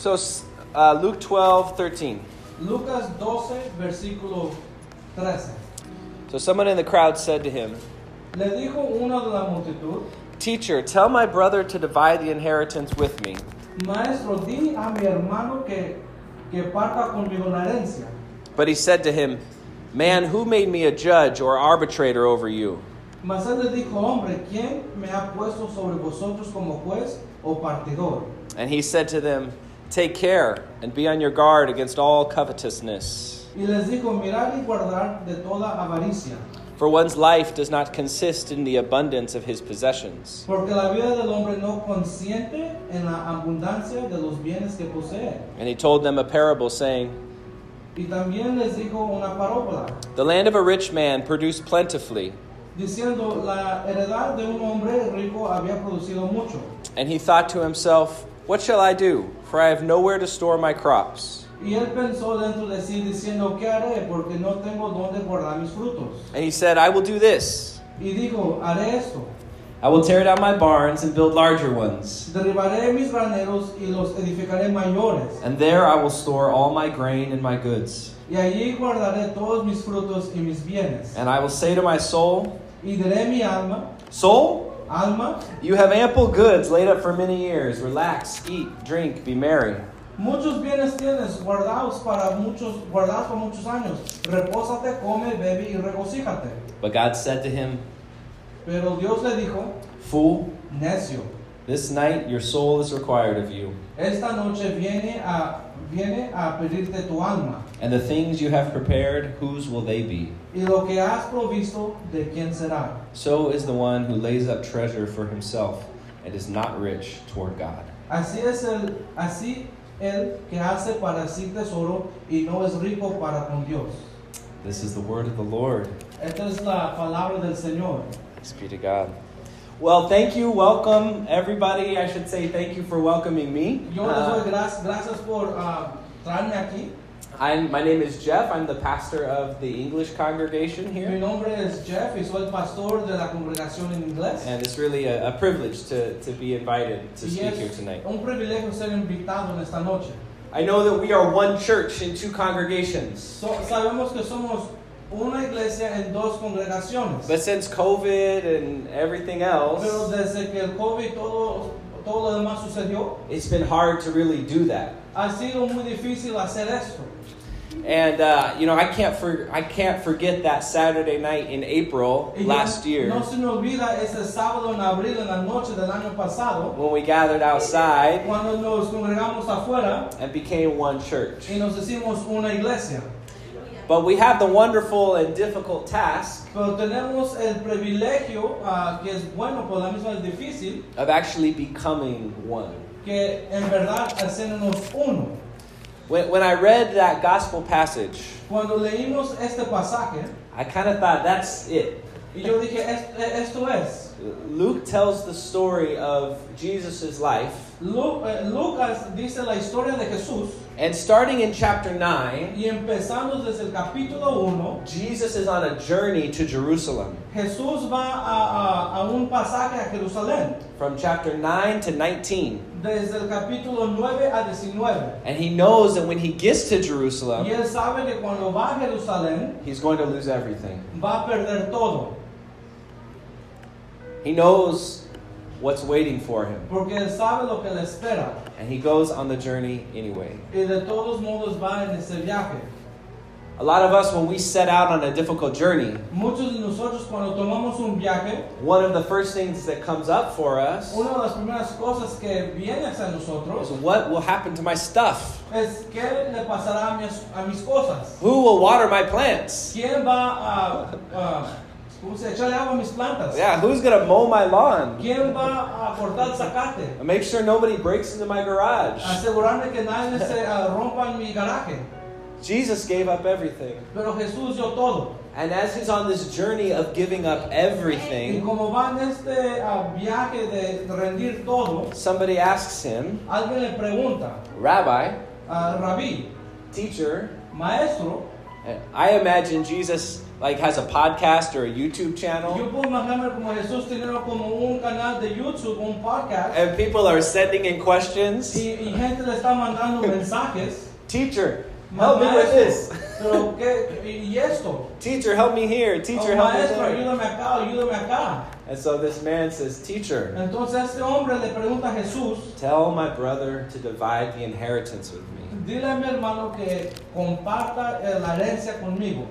So uh, Luke 12, 13. Lucas 12, versículo 13. So someone in the crowd said to him, Le dijo uno de la multitud, Teacher, tell my brother to divide the inheritance with me. Maestro, di a mi hermano que, que parta conmigo la herencia. But he said to him, Man, who made me a judge or arbitrator over you? Mas él le dijo, hombre, ¿quién me ha puesto sobre vosotros como juez o partidor? And he said to them, Take care and be on your guard against all covetousness. Y les dijo, mirad y guardar de toda avaricia, For one's life does not consist in the abundance of his possessions. porque la vida del hombre no consiente en la abundancia de los bienes que posee. And he told them a parable, saying, Y también les dijo una parábola, The land of a rich man produced plentifully, diciendo, la heredad de un hombre rico había producido mucho. and he thought to himself, What shall I do? For I have nowhere to store my crops. Y él pensó dentro de sí diciendo, ¿qué haré? Porque no tengo dónde guardar mis frutos. And he said, I will do this. Y dijo, haré esto. I will tear down my barns and build larger ones, Derribaré mis graneros y los edificaré mayores. and there I will store all my grain and my goods. Y allí guardaré todos mis frutos y mis bienes. And I will say to my soul, Y diré mi alma, Soul, alma, you have ample goods laid up for many years. Relax, eat, drink, be merry. muchos bienes tienes guardados para muchos, guardados por muchos años. Repósate, come, bebe y regocíjate. But God said to him, Pero Dios le dijo, Fool, necio, this night your soul is required of you, esta noche viene a, viene a pedirte tu alma. And the things you have prepared, whose will they be? Y lo que has provisto, ¿de quién será? So is the one who lays up treasure for himself and is not rich toward God. Así es el, así el que hace para sí tesoro y no es rico para con Dios. This is the word of the Lord. Esta es la palabra del Señor. Thanks be to God. Well, thank you. Welcome, everybody. I should say thank you for welcoming me. Yo les Uh, doy gracias, gracias por ah, traerme aquí. I'm, my name is Jeff. I'm the pastor of the English congregation here. Mi nombre es Jeff y soy pastor de la congregación en inglés. And it's really a, a privilege to, to be invited to Y speak here es tonight. un privilegio ser invitado en esta noche. I know that we are one church in two congregations. So- sabemos que somos una iglesia en dos congregaciones. But since COVID and everything else, Pero desde que el COVID todo, todo lo demás sucedió, it's been hard to really do that. ha sido muy difícil hacer esto. And uh, you know, I can't for, I can't forget that Saturday night in April last year no se me olvida ese sábado en abril, en la noche del año pasado, when we gathered outside cuando nos congregamos afuera and became one church. y nos hicimos una iglesia. But we have the wonderful and difficult task Pero tenemos el privilegio, ah, que es bueno, pero la misma es difícil, of actually becoming one. que en verdad hacernos uno. When, when I read that gospel passage, Cuando leímos este pasaje, I kind of thought that's it. y yo dije, esto es. Luke tells the story of Jesus' life, Eh, Lucas dice la historia de Jesús, and starting in chapter 9, y empezando desde el capítulo 1, Jesus is on a journey to Jerusalem. Jesús va a, a- a un pasaje a Jerusalén, From chapter 9 to 19. desde el capítulo 9 a 19. And he knows that when he gets to Y Jerusalem, él sabe que cuando va a Jerusalén, he's going to lose everything. va a perder todo, He knows what's waiting for him. porque él sabe lo que le espera. And he goes on the journey anyway. Y de todos modos va en ese viaje. A lot of us, when we set out on a difficult journey, Muchos de nosotros cuando tomamos un viaje, one of the first things that comes up for us una de las primeras cosas que viene hacia is what will happen to my stuff? es qué le pasará a mis, a mis cosas. Who will water my plants? ¿Quién va a, a ¿cómo se echarle agua a mis plantas? Yeah, who's going to mow my lawn? ¿Quién va a cortar zacate? And make sure nobody breaks into my garage. Asegurarme que nadie se uh, rompa en mi garaje. Jesus gave up everything. Pero Jesús dio todo. And as he's on this journey of giving up everything, como va en este uh, viaje de rendir todo, somebody asks him, le pregunta, Rabbi, uh, a Rabí, teacher, maestro, I imagine Jesus like has a podcast or a YouTube Yo channel, puedo imaginarme como Jesús teniendo como un canal de YouTube, un podcast, and people are sending in questions. y, y gente le está mandando mensajes. Teacher, help me with this. Pero, ¿qué? ¿Y esto? Teacher, help me here. Teacher, Oh, help me there. ayúdame acá, ayúdame acá. And so this man says, Teacher, Entonces este hombre le pregunta a Jesús, tell my brother to divide the inheritance with me. dile a mi hermano que comparta la herencia conmigo.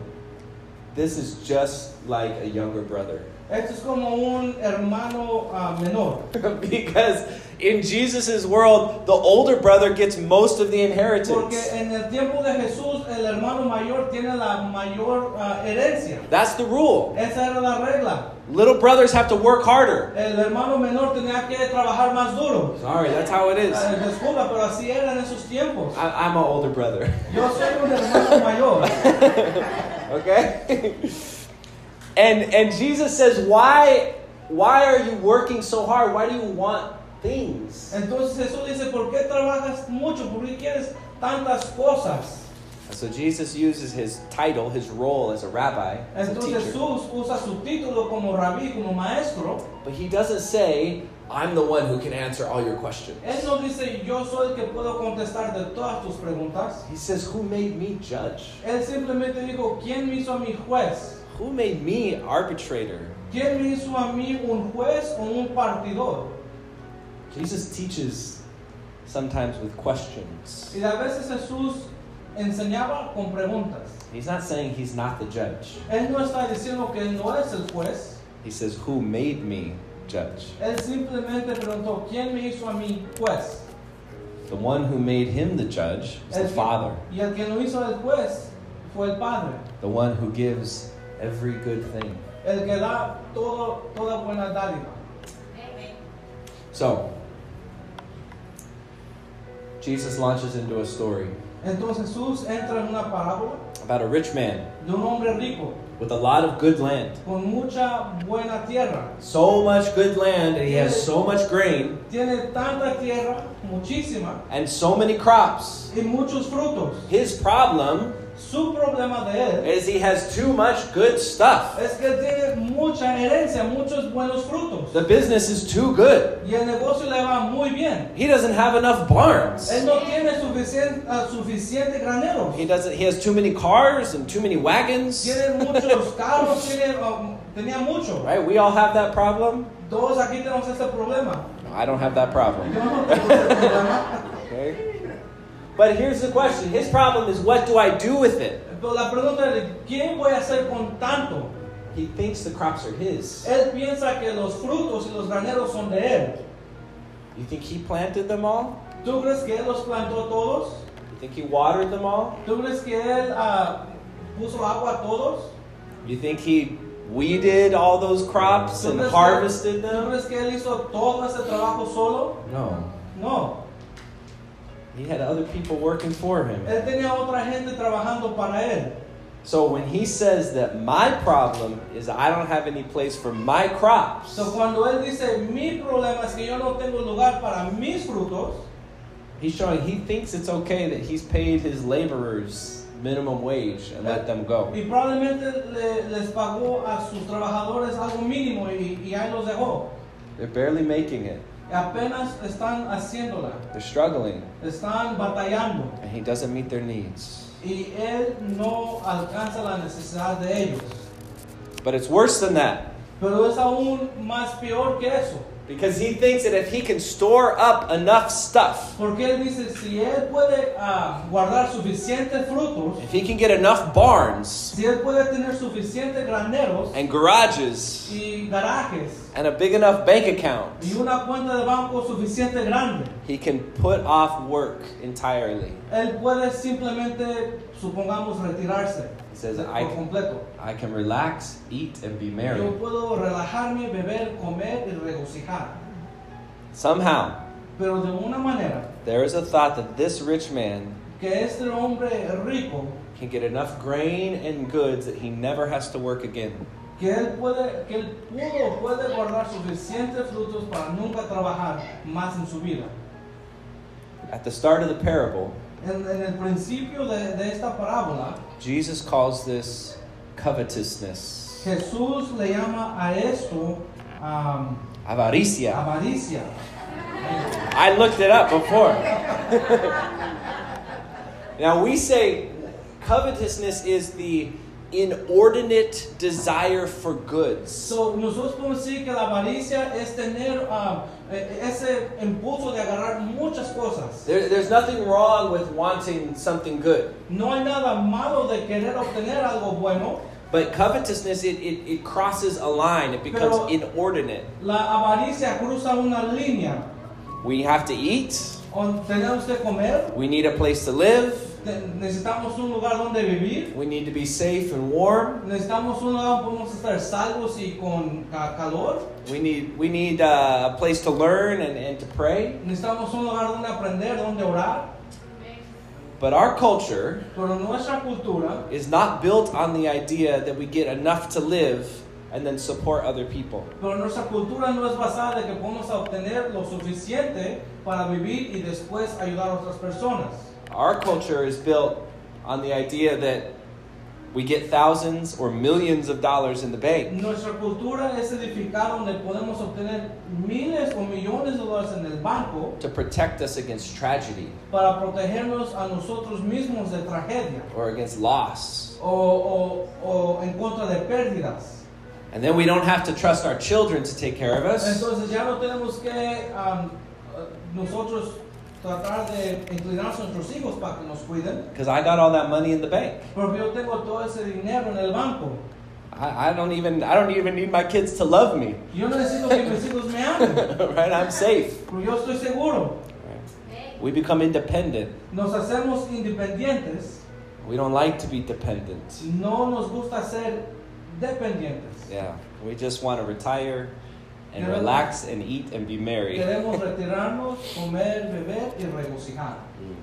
This is just like a younger brother. Esto es como un hermano ah, menor. because in Jesus' world, the older brother gets most of the Porque inheritance. en el tiempo de Jesús, el hermano mayor tiene la mayor ah, herencia. That's the rule. Esa era la regla. Little brothers have to work harder. El hermano menor tenía que trabajar más duro. Sorry, that's how it is. Ah, Disculpa, pero así era en esos tiempos. I, I'm an older brother. Yo soy un hermano mayor. okay? and and Jesus says, Why why are you working so hard? Why do you want things? Entonces Jesús dice, ¿por qué trabajas mucho? ¿Por qué quieres tantas cosas? And so Jesus uses his title, his role as a rabbi, as a Entonces teacher. Jesús usa su título como rabí, como maestro. But he doesn't say, I'm the one who can answer all your questions. Él no dice, yo soy el que puedo contestar de todas tus preguntas. He says, Who made me judge? Él simplemente dijo, ¿quién me hizo a mí juez? Who made me arbitrator? ¿Quién me hizo a mí un juez o un partidor? Jesus teaches sometimes with questions. Y a veces Jesús enseñaba con preguntas. He's not saying he's not the judge. Él no está diciendo que él no es el juez. He says, Who made me judge? Él simplemente preguntó, ¿quién me hizo a mí juez? The one who made him the judge is El the que- Father, Y el que lo hizo el juez fue el Padre. the one who gives every good thing. El que da todo, toda buena dádiva. So, Jesus launches into a story Entonces Jesús entra en una parábola about a rich man de un hombre rico with a lot of good land. con mucha buena tierra. So much good land, and he has so much grain Tiene tanta tierra, muchísima, and so many crops. y muchos frutos. His problem Su problema de él is he has too much good stuff. es que tiene mucha herencia, muchos buenos frutos. The business is too good. Y el negocio le va muy bien. He doesn't have enough barns. Él no tiene suficiente, ah, suficiente graneros. He doesn't. He has too many cars and too many wagons. Tiene muchos carros, tiene, ah, tenía mucho. Right? We all have that problem. Todos aquí tenemos este problema. No, I don't have that problem. Yo no tengo este problema. Okay? But here's the question. His problem is what do I do with it? Pero la pregunta es, ¿qué voy a hacer con tanto? He thinks the crops are his. Él piensa que los frutos y los graneros son de él. You think he planted them all? ¿Tú crees que él los plantó todos? You think he watered them all? ¿Tú crees que él ah, puso agua a todos? You think he weeded all those crops and harvested que, ¿Tú them? crees que él hizo todo ese trabajo solo? No. No. He had other people working for him. Él tenía otra gente trabajando para él. So when he says that my problem is I don't have any place for my crops, So, cuando él dice, mi problema es que yo no tengo lugar para mis frutos, he's showing he thinks it's okay that he's paid his laborers minimum wage and let them go. y probablemente le- les pagó a sus trabajadores algo mínimo y, y ahí los dejó. They're barely making it. Apenas están haciéndola, They're struggling, están batallando. And he doesn't meet their needs. y él no alcanza la necesidad de ellos. But it's worse than that. Pero es aún más peor que eso, because he thinks that if he can store up enough stuff, porque él dice, si él puede ah, guardar suficientes frutos, if he can get enough barns si él puede tener suficientes graneros and garages y garajes and a big enough bank account, y una cuenta de banco suficiente grande, he can put off work entirely. él puede simplemente, supongamos, retirarse He says, por I can, completo. I can relax, eat, and be merry. Yo puedo relajarme, beber, comer y regocijar. Somehow, Pero de una manera there is a thought that this rich man que este hombre rico, can get enough grain and goods that he never has to work again. que él puede, que él pudo, puede guardar suficientes frutos para nunca trabajar más en su vida. At the start of the parable, En, en el principio de, de esta parábola, Jesus calls this covetousness, Jesús le llama a esto um, avaricia. avaricia. I looked it up before. now we say covetousness is the inordinate desire for goods. So, nosotros podemos decir que la avaricia es tener um, ese impulso de agarrar muchas cosas. There, there's nothing wrong with wanting something good. No hay nada malo de querer obtener algo bueno. But covetousness, it, it, it crosses a line. It becomes Pero- inordinate. La avaricia cruza una línea. We have to eat. O Tenemos que comer, We need a place to live. Te- necesitamos un lugar donde vivir, We need to be safe and warm. necesitamos un lugar donde podemos estar salvos y con ca- calor, We need, we need uh, a place to learn and, and to pray. necesitamos un lugar donde aprender, donde orar. But our culture Pero nuestra cultura is not built on the idea that we get enough to live and then support other people. Pero nuestra cultura no es basada de que podemos obtener lo suficiente para vivir y después ayudar a otras personas. Our culture is built on the idea that we get thousands or millions of dollars in the bank Nuestra cultura es edificada donde podemos obtener miles o millones de dólares en el banco to protect us against tragedy para protegernos a nosotros mismos de tragedia or against loss. o, o- o en contra de pérdidas. And then we don't have to trust our children to take care of us. Entonces ya no tenemos que eh, nosotros tratar de inclinarnos a nuestros hijos para que nos cuiden, Because I got all that money in the bank. porque yo tengo todo ese dinero en el banco. I, I don't even I don't even need my kids to love me. Yo no necesito que mis hijos me amen, right? I'm safe. porque yo estoy seguro. We become independent. Nos hacemos independientes, We don't like to be dependent. no nos gusta ser dependientes. Yeah. We just want to retire and relax and eat and be merry. Queremos retirarnos, comer, beber y regocijar. Mm.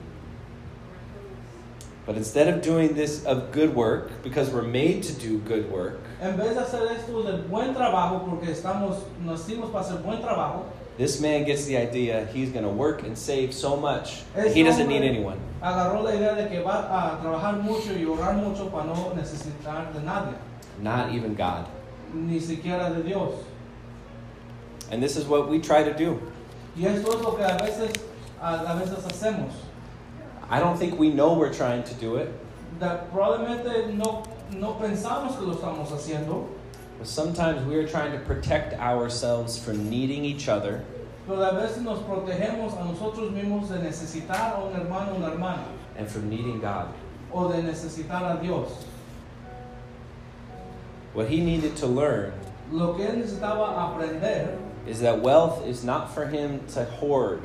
But instead of doing this of good work, because we're made to do good work, En vez de hacer esto de buen trabajo, porque estamos, nacimos para hacer buen trabajo, this man gets the idea he's going to work and save so much that he doesn't need anyone. agarró la idea de que va a trabajar mucho y orar mucho para no necesitar de nadie, Not even God. ni siquiera de Dios. And this is what we try to do. Y esto es lo que a veces, a, a veces hacemos. I don't think we know we're trying to do it, Da- probablemente no, no pensamos que lo estamos haciendo, but sometimes we are trying to protect ourselves from needing each other pero a veces nos protegemos a nosotros mismos de necesitar a un hermano o una hermana, and from needing God. o de necesitar a Dios. What he needed to learn Lo que él necesitaba aprender, is that wealth is not for him to hoard,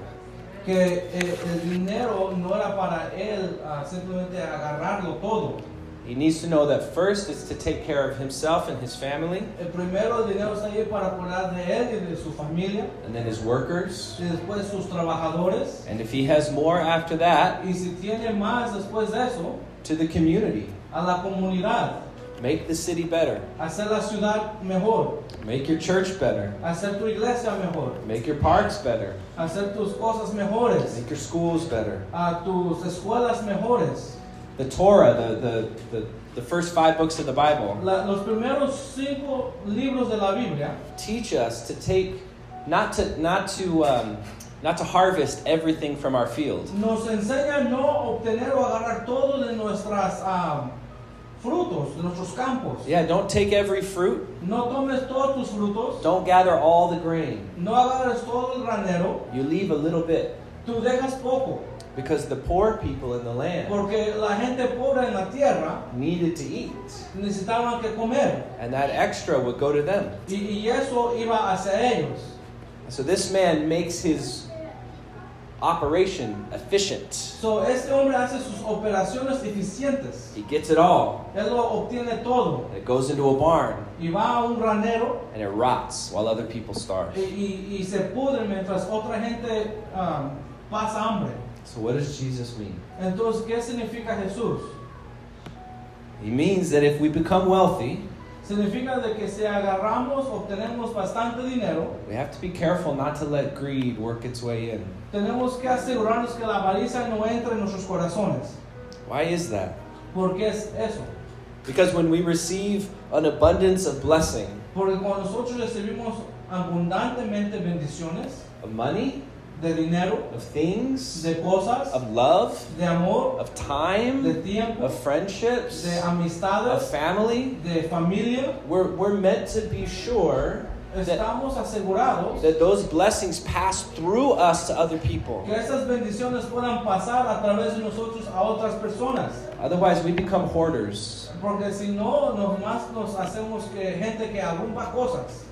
que eh, el dinero no era para él ah, simplemente agarrarlo todo. He needs to know that first is to take care of himself and his family, El primero, el dinero está ahí para cuidar de él y de su familia, and then his workers. y después sus trabajadores, And if he has more after that, y si tiene más después de eso, to the community. a la comunidad, Make the city better. hacer la ciudad mejor, Make your church better. hacer tu iglesia mejor, Make your parks better. hacer tus cosas mejores, Make your schools better. a tus escuelas mejores. The Torah, the, the, the, the first five books of the Bible, La- los primeros cinco libros de la Biblia teach us to take, not to, not to, um, not to harvest everything from our field. nos enseña no obtener o agarrar todo de nuestras ah, frutos, nuestros campos. Yeah, don't take every fruit. No tomes todos tus frutos, Don't gather all the grain. no agarres todo el granero, You leave a little bit. tú dejas poco, Because the poor people in the land porque la gente pobre en la tierra needed to eat. necesitaban que comer And that extra would go to them. y, y eso iba hacia ellos. So this man makes his operation efficient. So, este hombre hace sus operaciones eficientes, He gets it all. él lo obtiene todo It goes into a barn y va a un granero and it rots while other people starve. y, y- y se pudre mientras otra gente ah, pasa hambre. So what does Jesus mean? Entonces, ¿qué significa Jesús? He means that if we become wealthy, Significa de que si agarramos, obtenemos bastante dinero, we have to be careful not to let greed work its way in. Tenemos que asegurarnos que la avaricia no entre en nuestros corazones. Why is that? ¿Por qué es eso? Because when we receive an abundance of blessing, Porque cuando nosotros recibimos abundantemente bendiciones of money, de dinero, of things, de cosas, of love, de amor, of de time, tiempo, of friendships, de of family, de familia, we're, we're meant to be sure estamos asegurados that those blessings pass through us to other people. que esas bendiciones puedan pasar a través de nosotros a otras personas. Otherwise, we become hoarders. Porque si no, nomás nos hacemos que gente que arrumba cosas.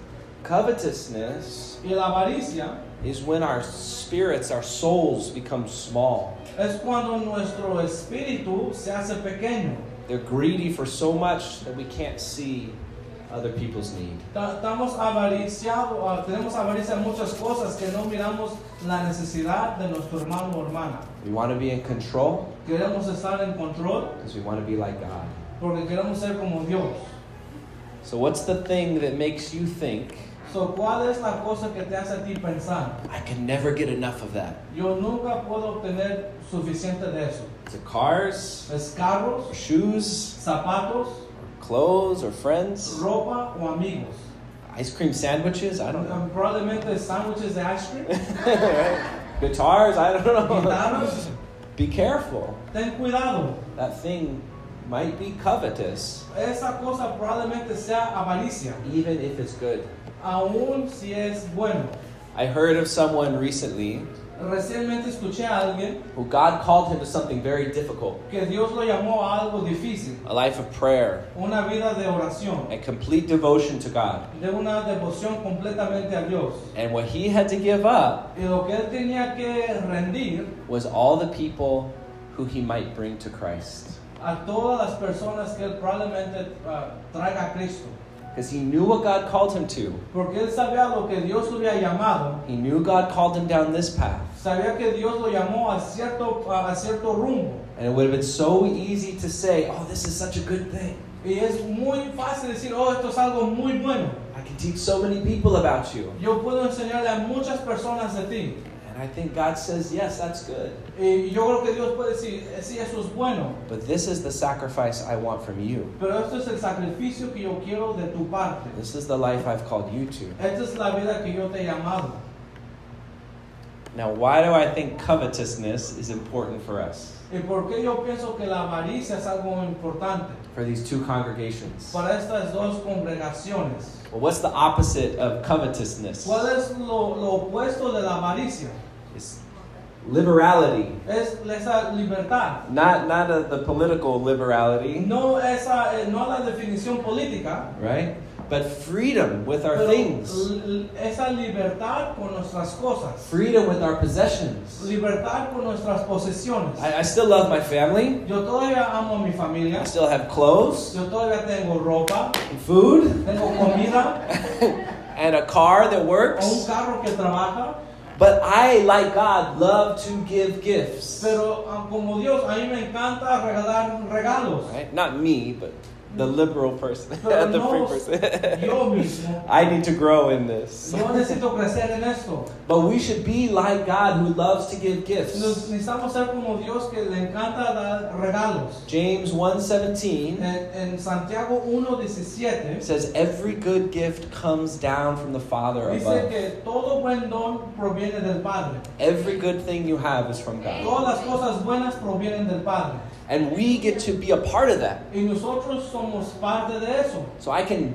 Covetousness Y la avaricia is when our spirits, our souls become small. es cuando nuestro espíritu se hace pequeño. They're greedy for so much that we can't see other people's need. Ta- Estamos avariciados, ah, tenemos avaricia en muchas cosas que no miramos la necesidad de nuestro hermano o hermana. We want to be in control Queremos estar en control because we want to be like God. porque queremos ser como Dios. So, what's the thing that makes you think, So, ¿Cuál es la cosa que te hace a ti pensar? I can never get enough of that? Yo nunca puedo obtener suficiente de eso. Is it cars, Es carros, shoes, zapatos, clothes, or friends? ropa o amigos. Ice cream sandwiches? I don't know. Um, Probablemente sándwiches de ice cream, Guitars? I don't know. guitarras. Be careful. Ten cuidado. That thing might be covetous, Esa cosa probablemente sea avaricia, even if it's good. aun si es bueno. I heard of someone recently Recientemente escuché a alguien who God called him to something very difficult que Dios lo llamó a algo difícil, a life of prayer una vida de oración, and complete devotion to God. de una devoción completamente a Dios. And what he had to give up Y lo que él tenía que rendir was all the people who he might bring to Christ. a todas las personas que él probablemente ah, traiga a Cristo. Because he knew what God called him to. Porque él sabía lo que Dios lo había llamado, He knew God called him down this path. Sabía que Dios lo llamó a cierto, a cierto rumbo. And it would have been so easy to say, oh, this is such a good thing. Y es muy fácil decir, oh, esto es algo muy bueno. I can teach so many people about you. Yo puedo enseñarle a muchas personas de ti. And I think God says, yes, that's good. Y yo creo que Dios puede decir, "Eh, sí, eso es bueno. But this is the sacrifice I want from you. Pero esto es el sacrificio que yo quiero de tu parte. This is the life I've called you to. Esta es la vida que yo te he llamado. Now, why do I think covetousness is important for us, ¿Y por qué yo pienso que la avaricia es algo importante for these two congregations? para estas dos congregaciones? Well, what's the opposite of covetousness? ¿Cuál es lo, lo opuesto de la avaricia? It's liberality. Es esa libertad. Not, not a, the political liberality, No, esa, eh, no la definición política, right? But freedom with our pero things, esa libertad con nuestras cosas. freedom with our possessions. Libertad con nuestras posesiones. I, I still love my family. Yo todavía amo a mi I still have clothes Yo todavía tengo ropa, and food tengo comida, and a car that o un works. carro que trabaja. But I, like God, love to give gifts. Pero ah, como Dios, a mí me encanta regalar regalos. Right? Not me, but the mm. liberal person, Pero the free person. yo mismo. I need to grow in this. Yo necesito crecer en esto. But we should be like God who loves to give Nos- gifts. Necesitamos ser como Dios que le encanta dar regalos. James 1:17 En, en Santiago 1.17 says every good gift comes down from the Father dice above. que todo buen don proviene del Padre. Every good thing you have is from God. Todas las cosas buenas provienen del Padre. And we get to be a part of that. Y nosotros somos parte de eso. So I can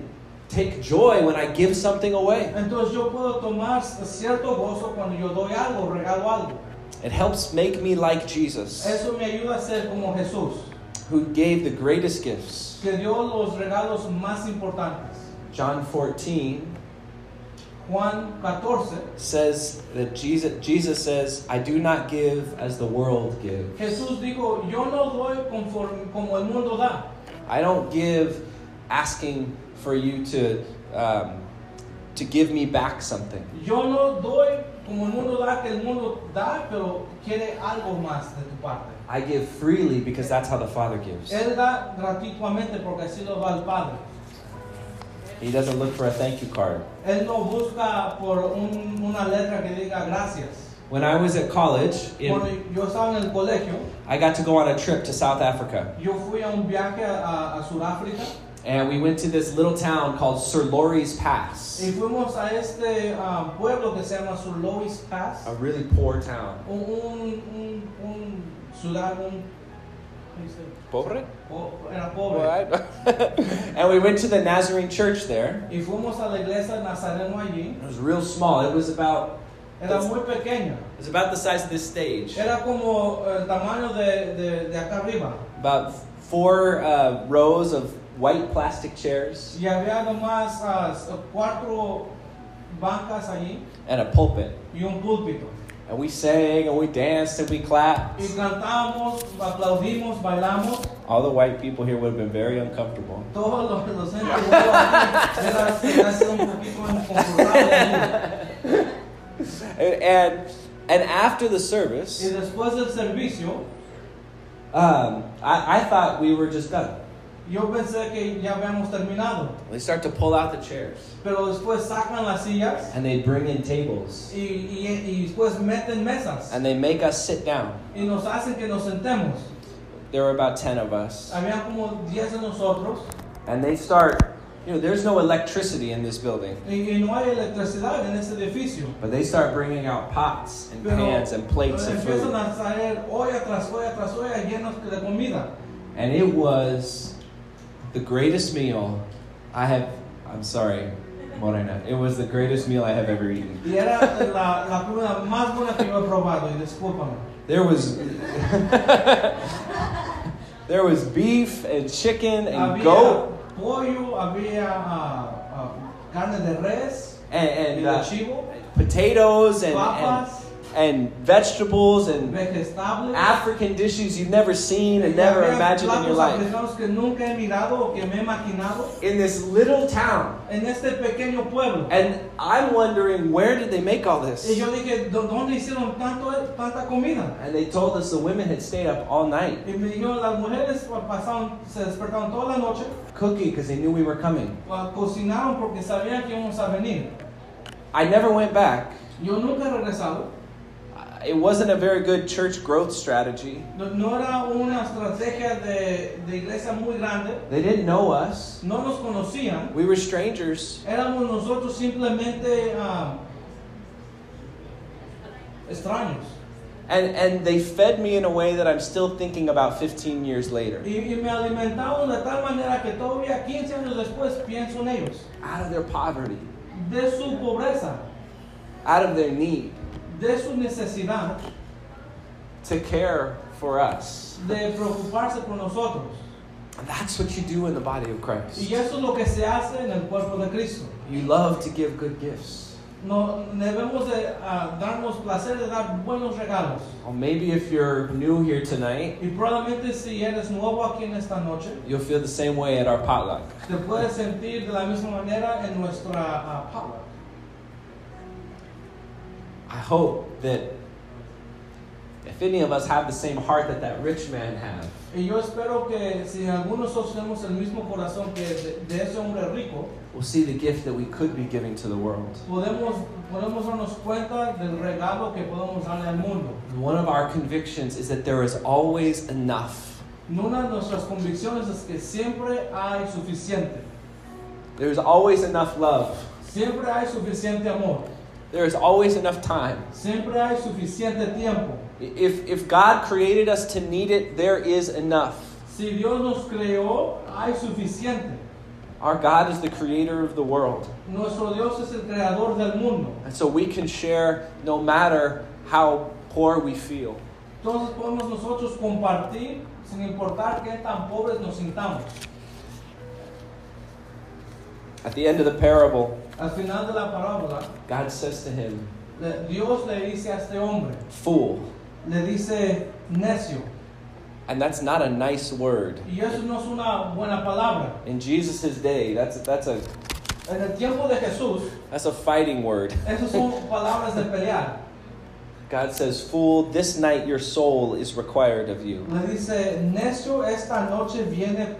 take joy when I give something away. Entonces yo puedo tomar cierto gozo cuando yo doy algo, regalo algo. It helps make me like Jesus, Eso me ayuda a ser como Jesús, who gave the greatest gifts. que dio los regalos más importantes. John 14 Juan 14, says that Jesus, Jesus says, I do not give as the world gives. Jesús dijo, yo no doy conforme como el mundo da. I don't give asking for you to, um, to give me back something. Yo no doy como el mundo da, que el mundo da, pero quiere algo más de tu parte. I give freely because that's how the Father gives. Él da gratuitamente porque así lo da el Padre. He doesn't look for a thank you card. Él no busca por un- una letra que diga gracias. When I was at college, in- yo estaba en el colegio, I got to go on a trip to South Africa. yo fui a un viaje a, a, Sudáfrica And we went to this little town called Sir Lowry's Pass. y fuimos a este ah, pueblo que se llama Lois Pass. A really poor town. Un, un, un, un ciudad, un. Pobre? Era pobre. Right. and we went to the Nazarene church there. Y fuimos a la iglesia Nazareno allí. It was real small. It was about Era muy pequeña. it was about the size of this stage. Era como el tamaño de, de, de acá arriba. About four uh, rows of white plastic chairs Y había nomás ah, cuatro bancas allí and a pulpit. y un púlpito. And we sang and we danced and we clapped. Y cantamos, aplaudimos, bailamos. All the white people here would have been very uncomfortable. Todos los, los gente luego aquí era, era sido un poquito inconfortable. And and, after the Y service, después del servicio, um, I, I thought we were just done. yo pensé que ya habíamos terminado. They start to pull out the chairs Pero después sacan las sillas and they bring in tables y, y, y después meten mesas. and they make us sit down. Y nos hacen que nos sentemos. There were about 10 of us. Había como 10 de nosotros. And they start, you know, there's no electricity in this building, Y, y no hay electricidad en este edificio. but they start bringing out pots and Pero pans and plates of food. a traer olla tras olla tras olla llenos de comida. And it was the greatest meal I have, I'm sorry, Morena, it was the greatest meal I have ever eaten. Y era la, la comida más buena que yo he probado. Y discúlpame. There was there was beef and chicken and Había goat pollo, había ah, ah, carne de res, and, and uh, chivo, potatoes and, and and vegetables and. African dishes you've never seen and never imagined in your life. africanos que nunca he mirado o que me he imaginado In this little town. en este pequeño pueblo. And I'm wondering where did they make all this? Y yo dije, "¿Dó- ¿dónde hicieron tanto, tanta comida? And they told us the women had stayed up all night Y me dijeron, las mujeres pasaron, se despertaron toda la noche, cooking because they knew we were coming. cocinaron porque sabían que íbamos a venir. I never went back. Yo nunca he regresado. It wasn't a very good church growth strategy. No, no era una estrategia de, de iglesia muy grande. They didn't know us. No nos conocían. We were strangers. Éramos nosotros simplemente ah, extraños. And, and they fed me in a way that I'm still thinking about 15 years later. Y, y me alimentaron de tal manera que todavía 15 años después pienso en ellos. Out of their poverty, De su pobreza, out of their need, de su necesidad to care for us. de preocuparse por nosotros. And that's what you do in the body of Y Christ. eso es lo que se hace en el cuerpo de Cristo. You love to give good gifts. No, debemos de ah, darnos placer de dar buenos regalos. Or maybe if you're new here tonight, Y probablemente si eres nuevo aquí en esta noche, you'll feel the same way at our potluck. te puedes sentir de la misma manera en nuestra ah, potluck. I hope that if any of us have the same heart that that rich man had, Y yo espero que si algunos tenemos el mismo corazón que de, de ese hombre rico, we'll see the gift that we could be giving to the world. podemos, podemos darnos cuenta del regalo que podemos darle al mundo. One of our convictions is that there is always enough. Una de nuestras convicciones es que siempre hay suficiente. There's always enough love. Siempre hay suficiente amor. There is always enough time. Siempre hay suficiente tiempo. If, if God created us to need it, there is enough. Si Dios nos creó, hay suficiente. Our God is the creator of the world. Nuestro Dios es el creador del mundo. And so we can share no matter how poor we feel. Entonces podemos nosotros compartir sin importar qué tan pobres nos sintamos. At the end of the parable, Al final de la parábola, God says to him, le- Dios le dice a este hombre, Fool. le dice necio. And that's not a nice word. Y eso no es una buena palabra. In Jesus' day, that's, that's, a, En el tiempo de Jesús, that's a fighting word. esas son palabras de pelear. God says, Fool, this night your soul is required of you. Le dice, necio, esta noche viene,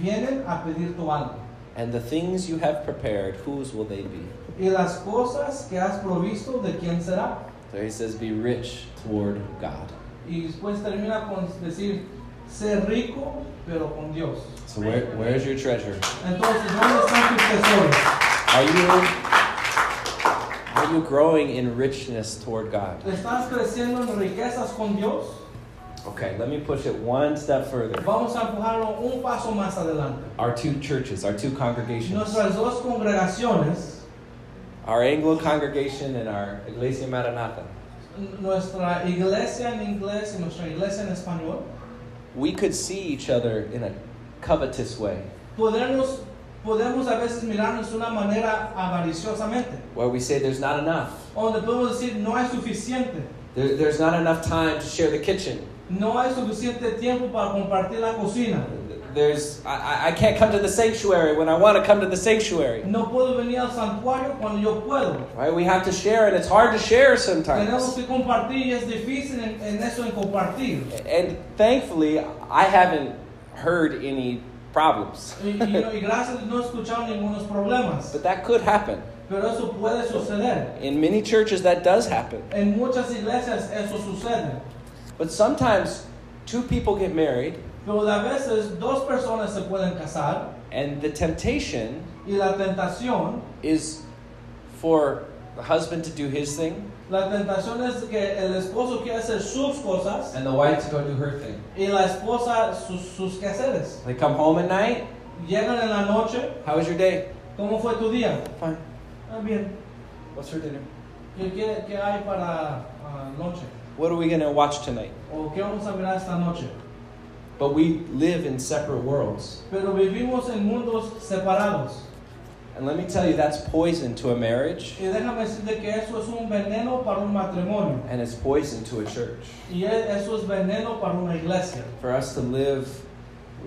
vienen a pedir tu alma. And the things you have prepared, whose will they be? Y las cosas que has provisto, ¿de quién será? So he says, be rich toward God. Y después termina con decir, ser rico, pero con Dios. So where, where's your treasure? Entonces, ¿dónde están tus tesoros? Are you are you growing in richness toward God? ¿Estás creciendo en riquezas con Dios? Okay, let me push it one step further. Vamos a empujarlo un paso más adelante. Our two churches, our two congregations, Nuestras dos congregaciones, our Anglo congregation and our Iglesia Maranatha, nuestra iglesia en inglés y nuestra iglesia en español, we could see each other in a covetous way, podemos, podemos a veces mirarnos de una manera avariciosamente, where we say there's not enough. donde podemos decir no hay suficiente, There, there's not enough time to share the kitchen. No hay suficiente tiempo para compartir la cocina, There's I, I- can't come to the sanctuary when I want to come to the sanctuary. no puedo venir al santuario cuando yo puedo. Right? We have to share, and it's hard to share Tenemos sometimes. que compartir y es difícil en, en eso en compartir. And thankfully, I haven't heard any problems. Y, y no- y gracias a Dios no he escuchado ningunos problemas, But that could happen. pero eso puede suceder. In many churches, that does happen. En muchas iglesias eso sucede. But sometimes two people get married, Pero a veces dos personas se pueden casar and the temptation y la tentación, is for the husband to do his thing la tentación es que el esposo quiere hacer sus cosas and the wife to go do her thing. y la esposa sus, sus quehaceres. They come home at night. Llegan en la noche, How was your day? ¿cómo fue tu día? Fine. Ah, bien. What's for dinner? ¿Qué, qué, qué hay para ah, noche? What are we going to watch tonight? ¿O qué vamos a mirar esta noche? But we live in separate worlds. Pero vivimos en mundos separados. And let me tell you, that's poison to a marriage, Y déjame decirte que eso es un veneno para un matrimonio. and it's poison to a church. Y eso es veneno para una iglesia. For us to live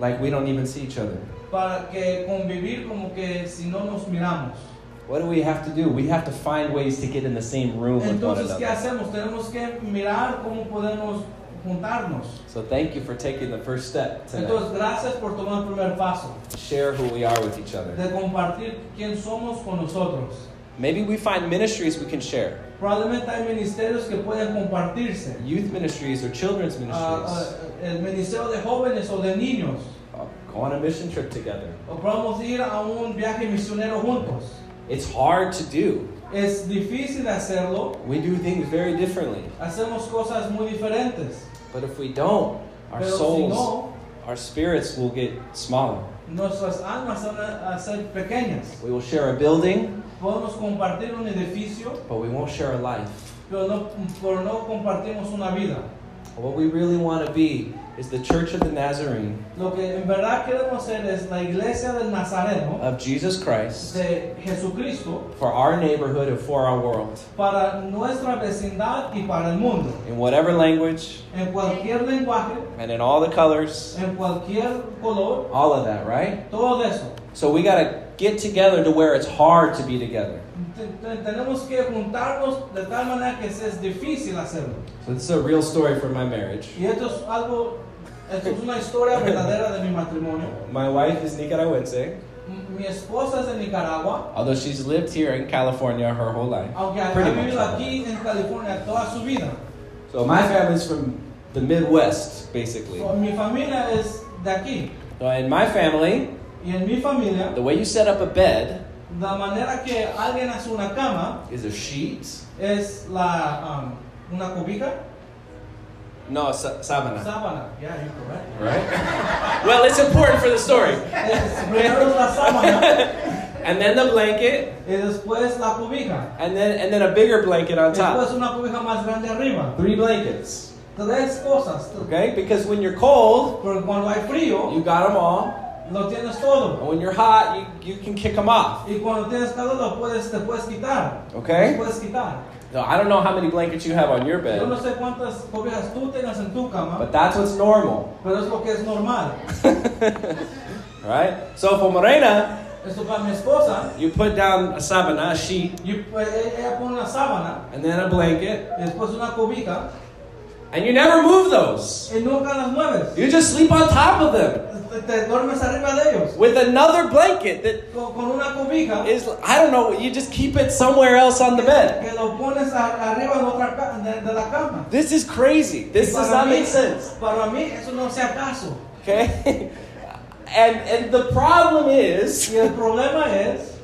like we don't even see each other. Para que convivir como que si no nos miramos. What do we have to do? We have to find ways to get in the same room with one Entonces, ¿qué another. hacemos? Tenemos que mirar cómo podemos juntarnos. So thank you for taking the first step tonight. Entonces, gracias por tomar el primer paso Share who we are with each other. de compartir quién somos con nosotros. Maybe we find ministries we can share. Probablemente hay ministerios que pueden compartirse. Youth ministries or children's Ah, ministries. ah, el ministerio de jóvenes o de niños. Uh, Go on a mission trip together. O podemos ir a un viaje misionero juntos. It's hard to do. Es difícil hacerlo. We do things very differently. Hacemos cosas muy diferentes. But if we don't, our Pero si souls, no, our spirits will get smaller. nuestras almas van a ser pequeñas. We will share a building, Podemos compartir un edificio, but we won't share a life. pero no, pero no compartimos una vida. What we really want to be is the Church of the Nazarene Lo que en verdad queremos ser es la iglesia del Nazareno, of Jesus Christ de Jesucristo, for our neighborhood and for our world. para nuestra vecindad y para el mundo. In whatever language En cualquier lenguaje, and in all the colors, en cualquier color, all of that, right? todo eso. So we got to get together to where it's hard to be together. Te- te- Tenemos que juntarnos de tal manera que es difícil hacerlo. So this is a real story from my marriage. Y esto es algo, esto es una historia verdadera de mi matrimonio. My wife is Nicaragüense, M- Mi esposa es de Nicaragua, although she's lived here in California her whole life. aunque ha Pretty ha much vivido aquí en California toda su vida. So my family's from the Midwest, basically. So, mi familia es de aquí. So in my family, Y en mi familia, the way you set up a bed la manera que alguien hace una cama is a sheet. es la, um, una cobija, No, sa- sábana. sábana. Yeah, you're correct. Right? well, it's important for the story. And then the blanket, y después la cobija. and then and then a bigger blanket on Después top. una cobija más grande arriba. Three blankets. Tres cosas. Okay? Because when you're cold, Porque cuando hay frío, you got them all. Lo tienes todo. And when you're hot, you, you can kick them off. Y cuando tienes calor, lo puedes, te puedes quitar. Okay? Los puedes quitar. So I don't know how many blankets you have on your Yo no bed, sé cuántas cobijas tú tengas en tu cama, but that's what's normal. pero es lo que es normal. Right? So for Morena, Esto para mi esposa, you put down a sabana, a sheet, y, pues, eh, ella pone una sábana, and then a blanket, y después una cobija, And you never move those. y nunca las mueves. You just sleep on top of them Te, te duermes arriba de ellos with another blanket that con, con una cobija is, I don't know, you just keep it somewhere else on the bed. que lo pones arriba de, otra de, de la cama. This is crazy. This does not make sense. Para mí eso no se acaso. Okay? And, and the problem is, Y el problema es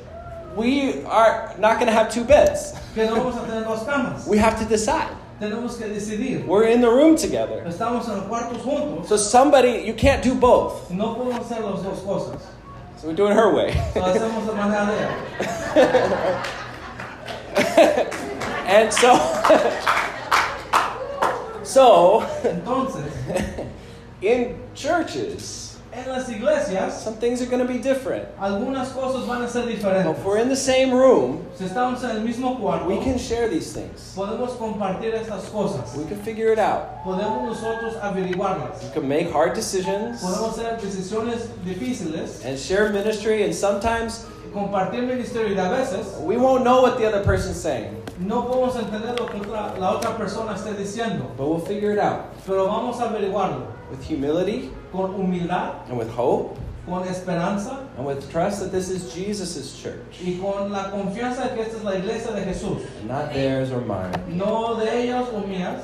we are not going to have two beds. que no vamos a tener dos camas. We have to decide. Tenemos que decidir. We're in the room together. Estamos en los cuartos juntos. So somebody, you can't do both. No podemos hacer las dos cosas. So we're doing her way. Lo hacemos de manera de ella. and so, so Entonces, in churches, en las iglesias, some things are going to be different. algunas cosas van a ser But if we're in the same room, Si estamos en el mismo cuarto, we can share these things. podemos compartir estas cosas. We can figure it out. Podemos nosotros averiguarlas. We can make hard decisions Podemos hacer decisiones difíciles, and share ministry, and sometimes compartir ministerio y a veces we won't know what the other person's saying, no podemos entender lo que la otra persona esté diciendo, but we'll figure it out pero vamos a averiguarlo with humility con humildad, and with hope con esperanza and with trust that this is Jesus' church y con la confianza de que esta es la iglesia de Jesús, and not theirs or mine. no de ellos o mías.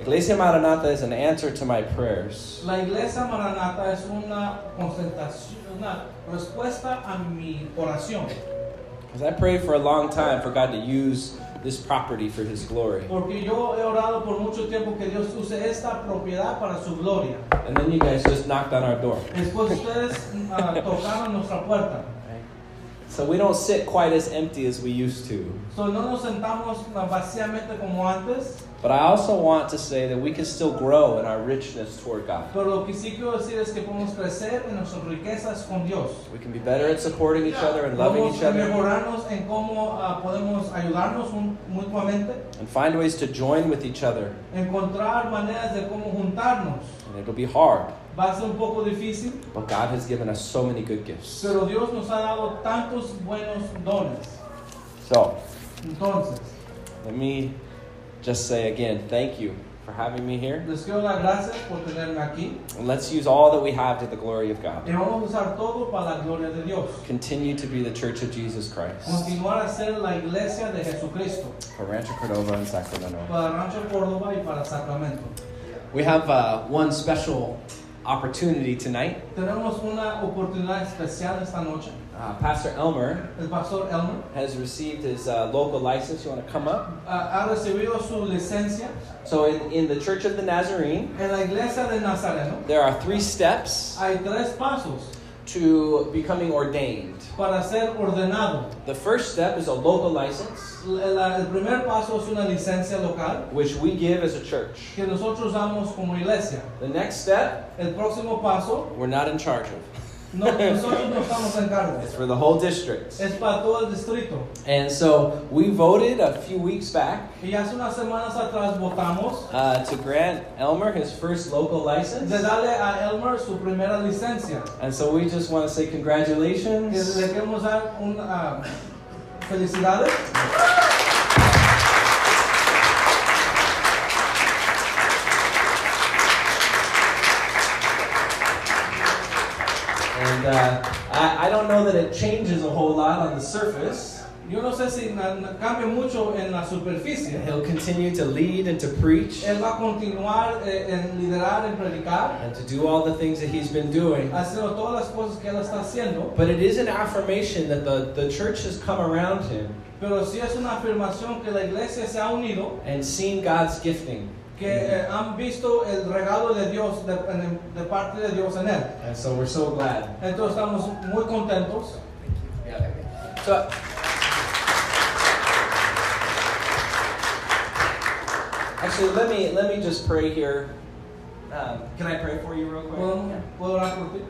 Iglesia Maranatha is an answer to my prayers. La iglesia Maranata es una concentración, una respuesta a mi oración, Because I prayed for a long time for God to use this property for His glory. porque yo he orado por mucho tiempo que Dios use esta propiedad para su gloria. And then you guys just knocked on our door. Después ustedes ah, tocaron nuestra puerta. Right? So we don't sit quite as empty as we used to. So, no nos sentamos vacíamente como antes, But I also want to say that we can still grow in our richness toward God. pero lo que sí quiero decir es que podemos crecer en nuestras riquezas con Dios. We can be better at supporting each other and loving each other mejorarnos en cómo ah, podemos ayudarnos un- mutuamente, and find ways to join with each other. encontrar maneras de cómo juntarnos. And it'll be hard, Va a ser un poco difícil, but God has given us so many good gifts. pero Dios nos ha dado tantos buenos dones. So Entonces, let me just say again, thank you for having me here. les quiero dar gracias por tenerme aquí And let's use all that we have to the glory of God. y vamos a usar todo para la gloria de Dios. Continue to be the church of Jesus Christ Continuar a ser la iglesia de Jesucristo for Rancho Cordova and Sacramento. para Rancho Córdoba y para Sacramento. We have uh, one special opportunity tonight. Tenemos una oportunidad especial esta noche. Uh, Pastor Elmer El pastor Elmer has received his uh, local license. You want to come up? ha recibido su licencia So, in, in the Church of the Nazarene, en la iglesia de Nazareno. there are three steps Hay tres pasos to becoming ordained. para ser ordenado. The first step is a local license, La- el primer paso es una licencia local which we give as a church. que nosotros damos como iglesia. The next step, El próximo paso, we're not in charge of. No, nosotros no estamos en cargo. It's for the whole district. Es para todo el distrito. And so we voted a few weeks back Y hace unas semanas atrás votamos uh, to grant Elmer his first local license. de darle a Elmer su primera licencia. And so we just want to say Que congratulations. le queremos dar un ah, felicidades. And uh, I, I don't know that it changes a whole lot on the surface. Yo no sé si na- na- cambia mucho en la superficie. He'll continue to lead and to preach Él va a continuar eh, en liderar, en predicar, and to do all the things that he's been doing. haciendo todas las cosas que él está haciendo. But it is an affirmation that the, the church has come around him Pero sí es una afirmación que la iglesia se ha unido, and seen God's gifting. Que eh, han visto el regalo de Dios, de, en- de parte de Dios en él. And so we're so glad. Entonces estamos muy contentos. So, actually, let me let me just pray here. Um, can I pray for you real quick? ¿Puedo, puedo orar por ti?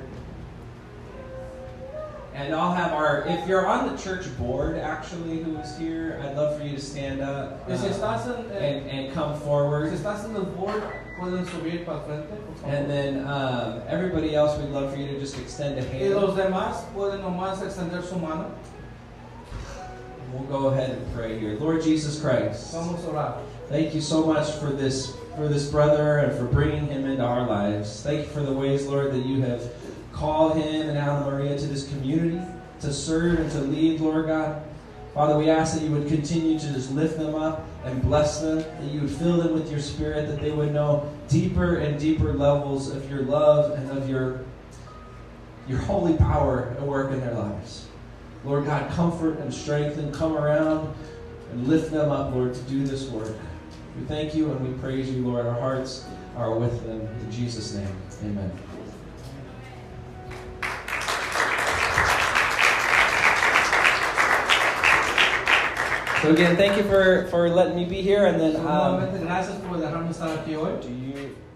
And I'll have our. If you're on the church board, actually, who is here, I'd love for you to stand up uh, en, eh, and and come si forward. estás en el board, pueden subir para frente. And then um, everybody else, we'd love for you to just extend a Y hand. los demás pueden nomás extender su mano. We'll go ahead and pray here. Lord Jesus Christ, Vamos a orar. Thank you so much for this for this brother and for bringing him into our lives. Thank you for the ways, Lord, that you have called him and Anna Maria to this community to serve and to lead, Lord God. Father, we ask that you would continue to just lift them up and bless them, that you would fill them with your spirit, that they would know deeper and deeper levels of your love and of your, your holy power at work in their lives. Lord God, comfort and strengthen, come around and lift them up, Lord, to do this work. We thank you and we praise you, Lord. Our hearts are with them. In Jesus' name, amen. So again, thank you for, for letting me be here, and then um, gracias por dejarme estar aquí hoy. do you who's next?